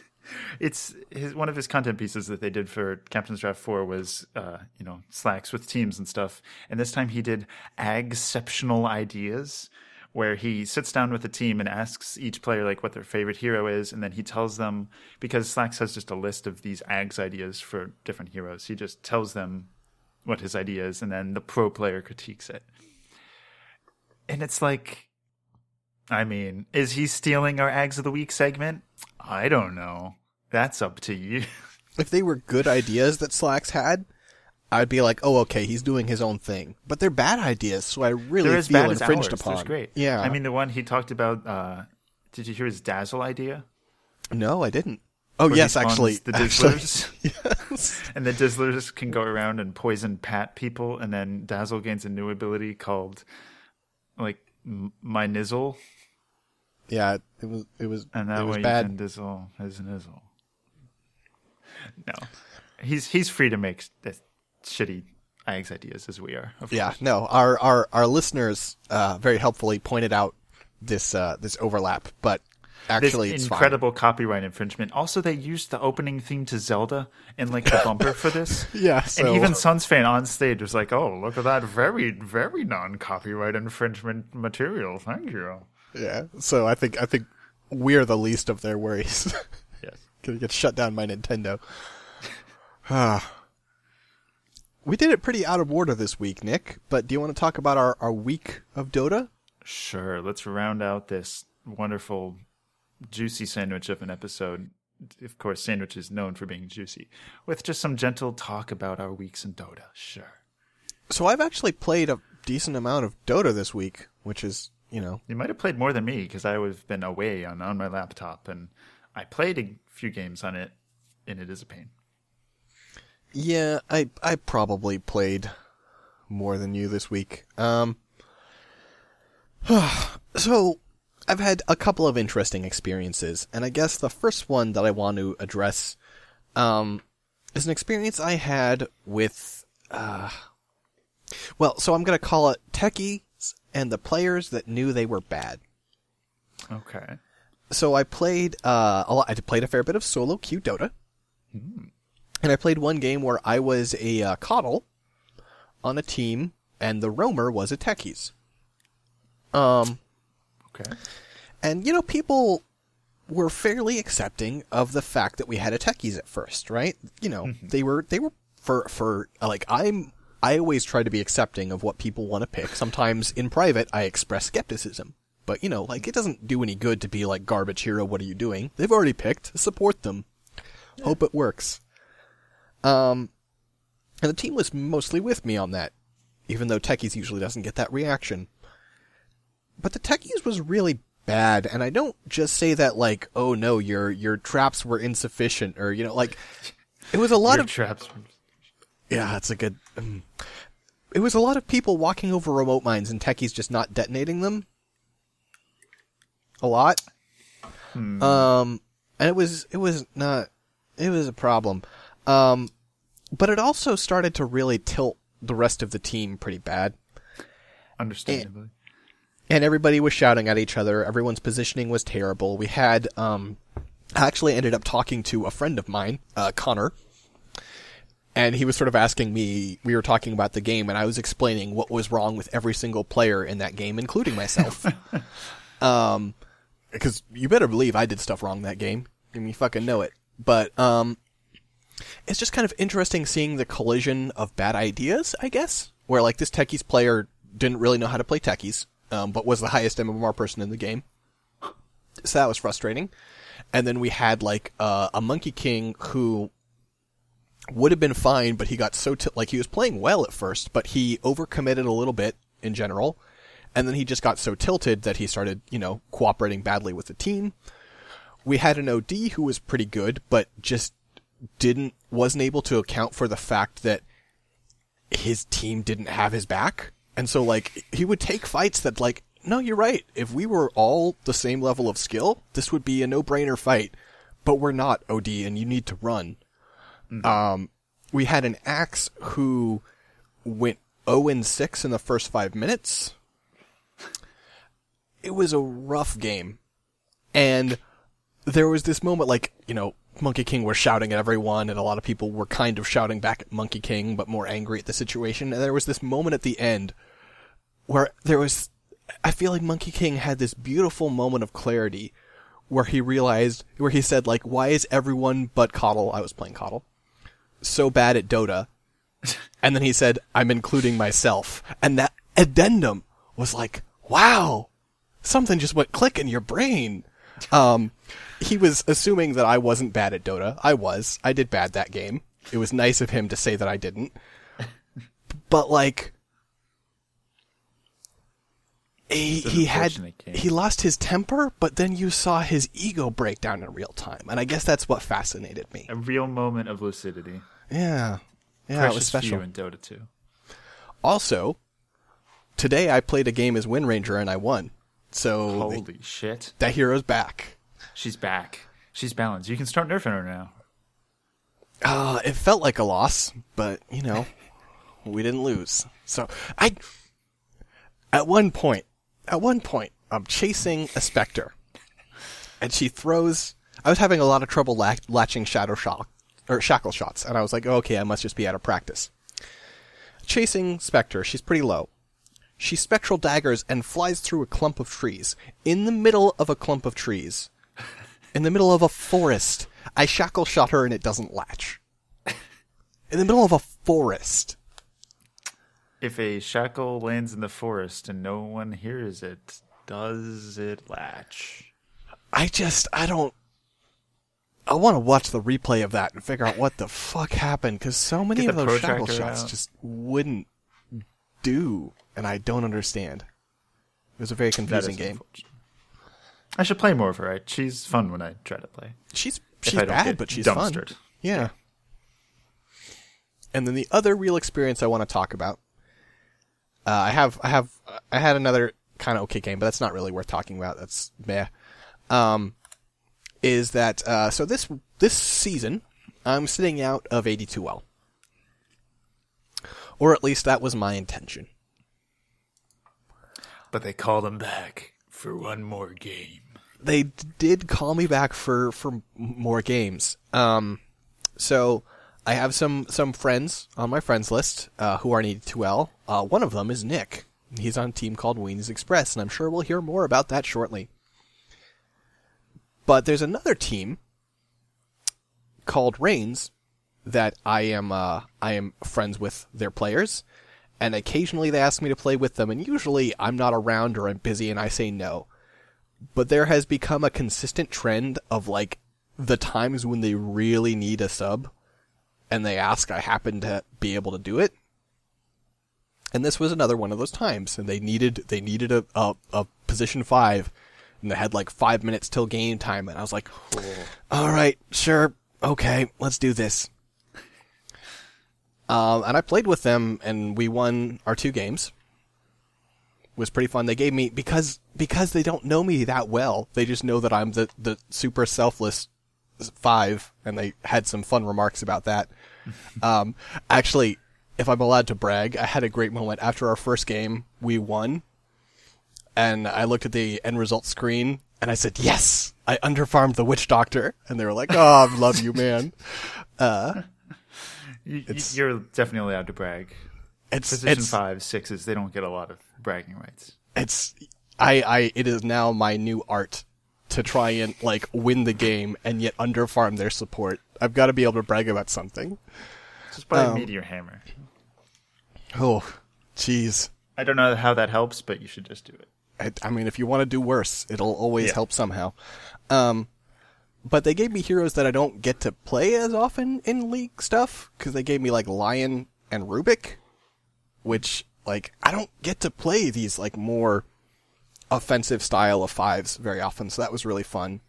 it's his one of his content pieces that they did for Captain's Draft Four was, uh, you know, slacks with teams and stuff. And this time he did exceptional ideas, where he sits down with the team and asks each player like what their favorite hero is, and then he tells them because Slacks has just a list of these Aghs ideas for different heroes. He just tells them what his idea is, and then the pro player critiques it. And it's like, I mean, is he stealing our Aghs of the Week segment? I don't know. That's up to you. If they were good ideas that Slacks had, I'd be like, oh, okay, he's doing his own thing. But they're bad ideas, so I really feel infringed ours. upon. Great. Yeah. I mean, the one he talked about. Uh, did you hear his Dazzle idea? no, I didn't. Oh, Where yes, actually. the actually. Dizzlers, yes. and the Dizzlers can go around and poison pat people, and then Dazzle gains a new ability called like M- my nizzle, Yeah, it was, it was, and it that was way bad. you can dizzle his nizzle. No, he's he's free to make shitty Aghs ideas as we are. Yeah, course. no, our our our listeners uh, very helpfully pointed out this uh, this overlap, but This actually it's fine. incredible copyright infringement. Also, they used the opening theme to Zelda in like the bumper for this. Yeah, so And even Sunsfan on stage was like, "Oh, look at that! Very, very non-copyright infringement material. Thank you." yeah, so I think I think we're the least of their worries. Yes. Gonna get shut down by Nintendo. Ah. We did it pretty out of order this week, Nick. But do you want to talk about our, our week of Dota? Sure. Let's round out this wonderful, juicy sandwich of an episode. Of course, sandwich is known for being juicy, with just some gentle talk about our weeks in Dota. Sure. So I've actually played a decent amount of Dota this week, which is you know You might have played more than me because I would have been away on on my laptop, and I played a few games on it, and it is a pain. Yeah, I I probably played more than you this week. Um so I've had a couple of interesting experiences, and I guess the first one that I want to address um is an experience I had with uh well, so I'm going to call it techies and the players that knew they were bad. Okay. so I played uh a lot, I played a fair bit of solo queue Dota, and I played one game where I was a uh, KotL on a team, and the roamer was a techies. Um, Okay. and you know people were fairly accepting of the fact that we had a techies at first, right? You know they were they were for for like I'm. I always try to be accepting of what people want to pick. Sometimes in private, I express skepticism. But, you know, like, it doesn't do any good to be like, garbage hero, what are you doing? They've already picked. Support them. Hope it works. Um, and the team was mostly with me on that, even though Techies usually doesn't get that reaction. But the Techies was really bad, and I don't just say that like, oh no, your, your traps were insufficient, or, you know, like, it was a lot Your of traps. yeah, that's a good. Um, it was a lot of people walking over remote mines and techies just not detonating them. A lot. Um, and it was it was not it was a problem. Um, but it also started to really tilt the rest of the team pretty bad. Understandably. and everybody was shouting at each other. Everyone's positioning was terrible. We had, um, I actually ended up talking to a friend of mine, uh, Connor, and he was sort of asking me, we were talking about the game, and I was explaining what was wrong with every single player in that game, including myself. um, because you better believe I did stuff wrong that game. I mean, you fucking know it. But, um, it's just kind of interesting seeing the collision of bad ideas, I guess, where like this Techies player didn't really know how to play Techies, um, but was the highest MMR person in the game. So that was frustrating. And then we had like uh, a Monkey King who would have been fine, but he got so t- like he was playing well at first, but he overcommitted a little bit in general, and then he just got so tilted that he started, you know, cooperating badly with the team. We had an OD who was pretty good, but just didn't wasn't able to account for the fact that his team didn't have his back. And so like he would take fights that like no, you're right. If we were all the same level of skill, this would be a no-brainer fight. But we're not OD and you need to run. Um we had an axe who went 0 and 6 in the first 5 minutes. It was a rough game. And there was this moment like, you know, Monkey King was shouting at everyone and a lot of people were kind of shouting back at Monkey King but more angry at the situation. And there was this moment at the end where there was I feel like Monkey King had this beautiful moment of clarity where he realized where he said like why is everyone but KotL? I was playing KotL. So bad at Dota. And then he said I'm including myself. And that addendum was like wow something just went click in your brain um he was assuming that I wasn't bad at Dota. I was. I did bad that game. It was nice of him to say that I didn't. But like he, he had he lost his temper, but then you saw his ego break down in real time. And I guess that's what fascinated me. A real moment of lucidity. Yeah. Yeah, Precious it was special. in Dota 2. Also, today I played a game as Wind Ranger and I won. So Holy shit. that hero's back. She's back. She's balanced. You can start nerfing her now. Uh, it felt like a loss, but you know, we didn't lose. So I, at one point, at one point, I'm chasing a Spectre, and she throws. I was having a lot of trouble la- latching shadow shock or shackle shots, and I was like, oh, okay, I must just be out of practice. Chasing Spectre, she's pretty low. She spectral daggers and flies through a clump of trees. In the middle of a clump of trees, in the middle of a forest, I shackle shot her and it doesn't latch. In the middle of a forest. If a shackle lands in the forest and no one hears it, does it latch? I just, I don't. I want to watch the replay of that and figure out what the fuck happened because so many Get of the those shackle shots out. just wouldn't do, and I don't understand. It was a very confusing game. I should play more of her. I- She's fun when I try to play. She's she's I don't bad, get but she's fun. dumpstered. Yeah. And then the other real experience I want to talk about, uh, I have, I have, I had another kind of okay game, but that's not really worth talking about. That's meh. Um, is that uh, so? This this season, I'm sitting out of AD2L, or at least that was my intention. But they called him back for one more game. they did call me back for for more games. Um, so I have some some friends on my friends list uh, who are in AD2L. Uh, one of them is Nick. He's on a team called Weenies Express, and I'm sure we'll hear more about that shortly. But there's another team called Reigns that I am uh, I am friends with their players, and occasionally they ask me to play with them, and usually I'm not around or I'm busy, and I say no but there has become a consistent trend of like the times when they really need a sub and they ask I happen to be able to do it. And this was another one of those times and they needed they needed a a, a position 5 and they had like 5 minutes till game time and I was like all right, sure. Okay, let's do this. Um, and I played with them and we won our two games It was pretty fun. They gave me because because they don't know me that well. They just know that I'm the the super selfless five, and they had some fun remarks about that. um, actually, if I'm allowed to brag, I had a great moment after our first game. We won, and I looked at the end result screen and I said, "Yes, I underfarmed the witch doctor," and they were like, "Oh, I love you, man." Uh, It's- you're definitely allowed to brag. it's Position it's five, sixes, they don't get a lot of bragging rights. it's I I it is now my new art to try and like win the game and yet underfarm their support. I've got to be able to brag about something. Just buy a Um, meteor hammer. Oh, jeez. I don't know how that helps, but you should just do it. I, I mean, if you want to do worse, it'll always Yeah. help somehow. Um, but they gave me heroes that I don't get to play as often in League stuff because they gave me like Lion and Rubik, which like I don't get to play these like more offensive style of fives very often. So that was really fun.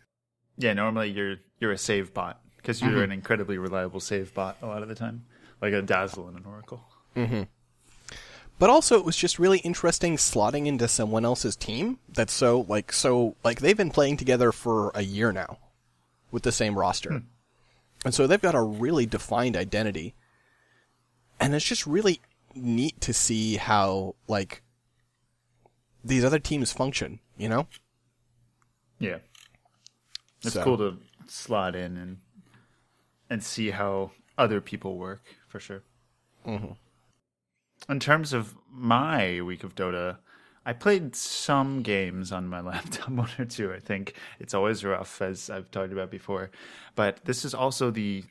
Yeah, normally you're you're a save bot because you're mm-hmm. an incredibly reliable save bot a lot of the time, like a Dazzle and an Oracle. Mm-hmm. But also, it was just really interesting slotting into someone else's team. That's so like so like they've been playing together for a year now, with the same roster, hmm. and so they've got a really defined identity. And it's just really neat to see how like these other teams function. You know, Yeah, it's So- cool to slot in and and see how other people work for sure. Mm-hmm. In terms of my week of Dota, I played some games on my laptop, one or two. I think it's always rough, as I've talked about before. But this is also the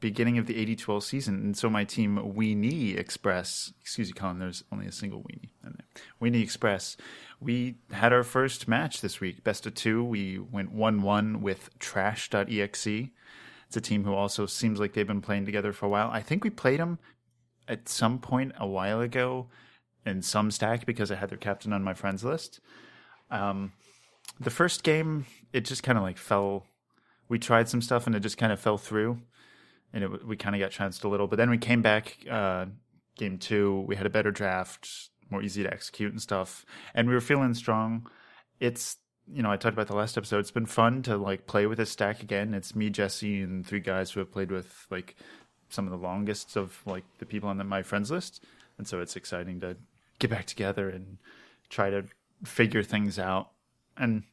beginning of the AD2L season, and so my team Weenie Express, excuse me, Colin, there's only a single Weenie in there. Weenie Express, we had our first match this week, best of two. We went 1-1 with Trash.exe. It's a team who also seems like they've been playing together for a while. I think we played them at some point a while ago in some stack because I had their captain on my friends list. Um, the first game, it just kind of like fell. We tried some stuff and it just kind of fell through, and it, we kind of got chanced a little. But then we came back, uh, game two. We had a better draft, more easy to execute and stuff, and we were feeling strong. It's you know I talked about the last episode. It's been fun to like play with this stack again. It's me, Jesse, and three guys who have played with like some of the longest of like the people on the, my friends list, and so it's exciting to get back together and try to figure things out. And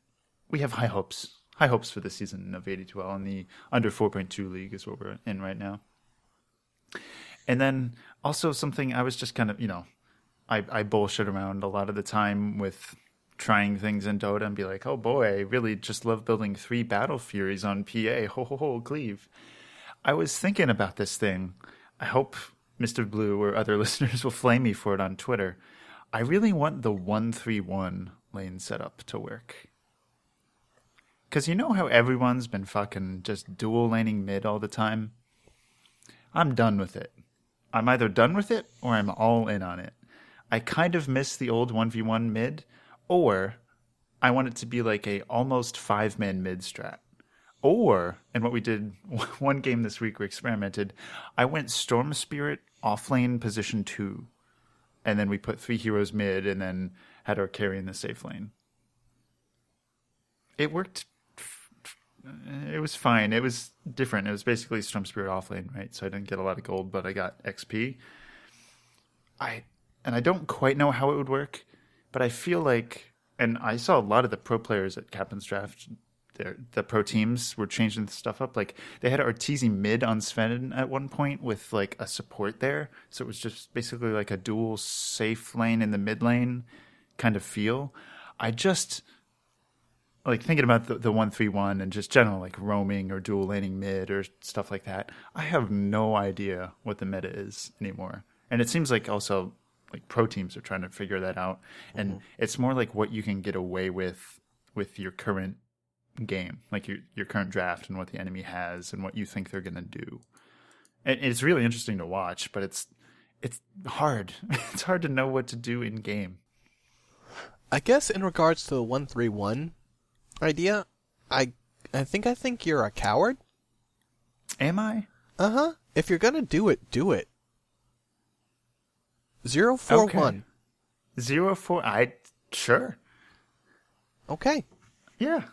we have high hopes, high hopes for the season of AD2L, and the under 4.2 league is what we're in right now. And then also something I was just kind of you know, I I bullshit around a lot of the time with trying things in Dota and be like, oh boy, I really just love building three Battle Furies on PA. Ho ho ho, cleave. I was thinking about this thing. I hope Mr. Blue or other listeners will flame me for it on Twitter. I really want the 131 lane setup to work. Because you know how everyone's been fucking just dual laning mid all the time? I'm done with it. I'm either done with it or I'm all in on it. I kind of miss the old 1v1 mid, or I want it to be like a almost five man mid strat. Or, and what we did one game this week, we experimented. I went Storm Spirit offlane position two, and then we put three heroes mid, and then had our carry in the safe lane. It worked. It was fine. It was different. It was basically Storm Spirit offlane, right? So I didn't get a lot of gold, but I got XP. I and I don't quite know how it would work, but I feel like, and I saw a lot of the pro players at Captain's Draft their the pro teams were changing stuff up. Like they had Arteezy mid on Sven at one point with like a support there, so it was just basically like a dual safe lane in the mid lane kind of feel. I just like thinking about the, the one three one and just general like roaming or dual laning mid or stuff like that. I have no idea what the meta is anymore, and it seems like also like pro teams are trying to figure that out, and mm-hmm. it's more like what you can get away with with your current game, like your your current draft and what the enemy has and what you think they're going to do. And it's really interesting to watch, but it's it's hard. It's hard to know what to do in game. I guess in regards to the one three one idea, I I think I think you're a coward. Am I? Uh huh. If you're gonna do it, do it. Zero four Okay. one. Zero four. I sure. Okay. Yeah.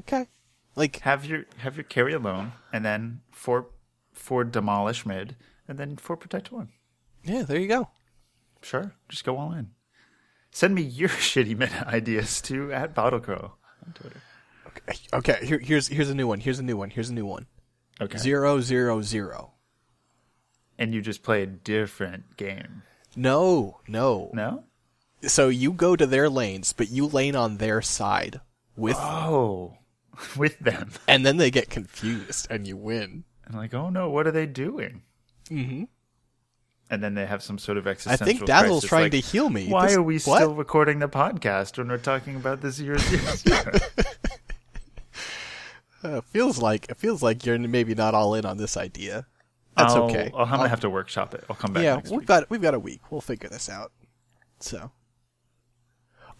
Okay. Like Have your have your carry alone, and then four four demolish mid, and then four Protect One. Yeah, there you go. Sure, just go all in. Send me your shitty meta ideas to at BottleCrow on Twitter. Okay, okay. Here, here's here's a new one. Here's a new one. Here's a new one. Okay. Zero zero zero. And you just play a different game. No, no. No? So you go to their lanes, but you lane on their side with, Oh, with them. and then they get confused, and you win. And like, oh no, what are they doing? Mm-hmm. And then they have some sort of existential. I think Dazzle's crisis, trying like, to heal me. Why This- are we what? still recording the podcast when we're talking about zero zero zero? Uh, feels like it feels like you're maybe not all in on this idea. That's I'll- okay. I'll, I'm gonna have to workshop it. I'll come back. yeah, we've week. got we've got a week. We'll figure this out. So,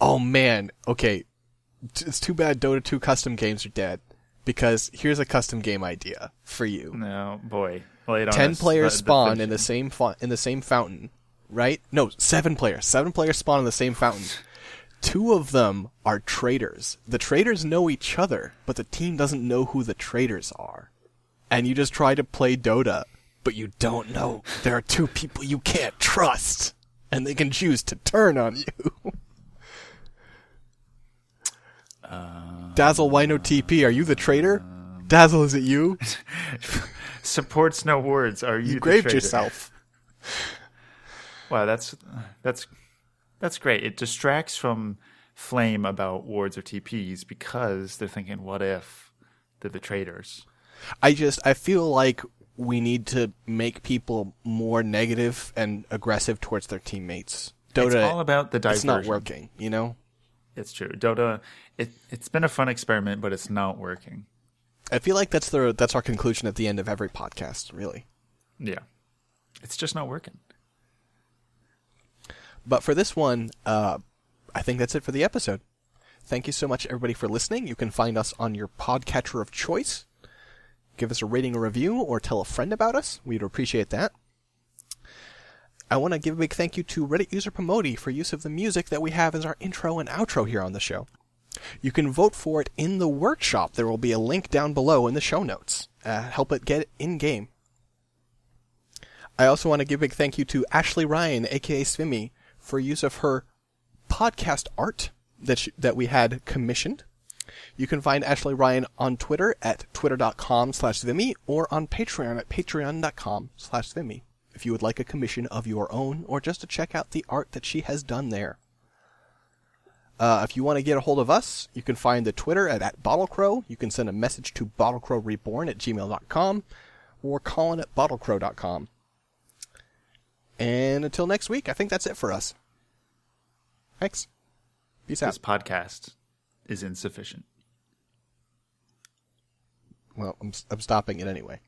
oh man, okay, it's too bad Dota 2 custom games are dead because here's a custom game idea for you. No, boy, on Ten us. players The- the spawn finish in the same in the same fountain, right? No, seven players. Seven players spawn in the same fountain. Two of them are traitors. The traitors know each other, but the team doesn't know who the traitors are. And you just try to play Dota, but you don't know there are two people you can't trust, and they can choose to turn on you. Dazzle, why no TP? Are you the traitor? Dazzle, is it you? supports no words. Are you, You the graved traitor? yourself. Wow, that's that's that's great. It distracts from flame about wards or TPs because they're thinking, what if they're the traitors? I just I feel like we need to make people more negative and aggressive towards their teammates. Dota, it's all about the diversion. it's not working. You know, It's true. Dota. It it's been a fun experiment, but it's not working. I feel like that's the that's our conclusion at the end of every podcast. Really, Yeah, it's just not working. but for this one, uh, I think that's it for the episode. Thank you so much, everybody, for listening. You can find us on your podcatcher of choice. Give us a rating or review, or tell a friend about us. We'd appreciate that. I want to give a big thank you to Reddit user Promoti for use of the music that we have as our intro and outro here on the show. You can vote for it in the workshop. There will be a link down below in the show notes. Uh, help it get in game. I also want to give a big thank you to Ashley Ryan, aka Swimmy, for use of her podcast art that she, that we had commissioned. You can find Ashley Ryan on Twitter at twitter.com slash Vimy or on Patreon at patreon.com slash Vimy if you would like a commission of your own or just to check out the art that she has done there. Uh, if you want to get a hold of us, you can find the Twitter at, at BottleCrow. You can send a message to bottlecrowreborn at gmail.com or Colin at bottlecrow.com. And until next week, I think that's it for us. Thanks. Peace out. This podcast is insufficient. Well, I'm, I'm stopping it anyway.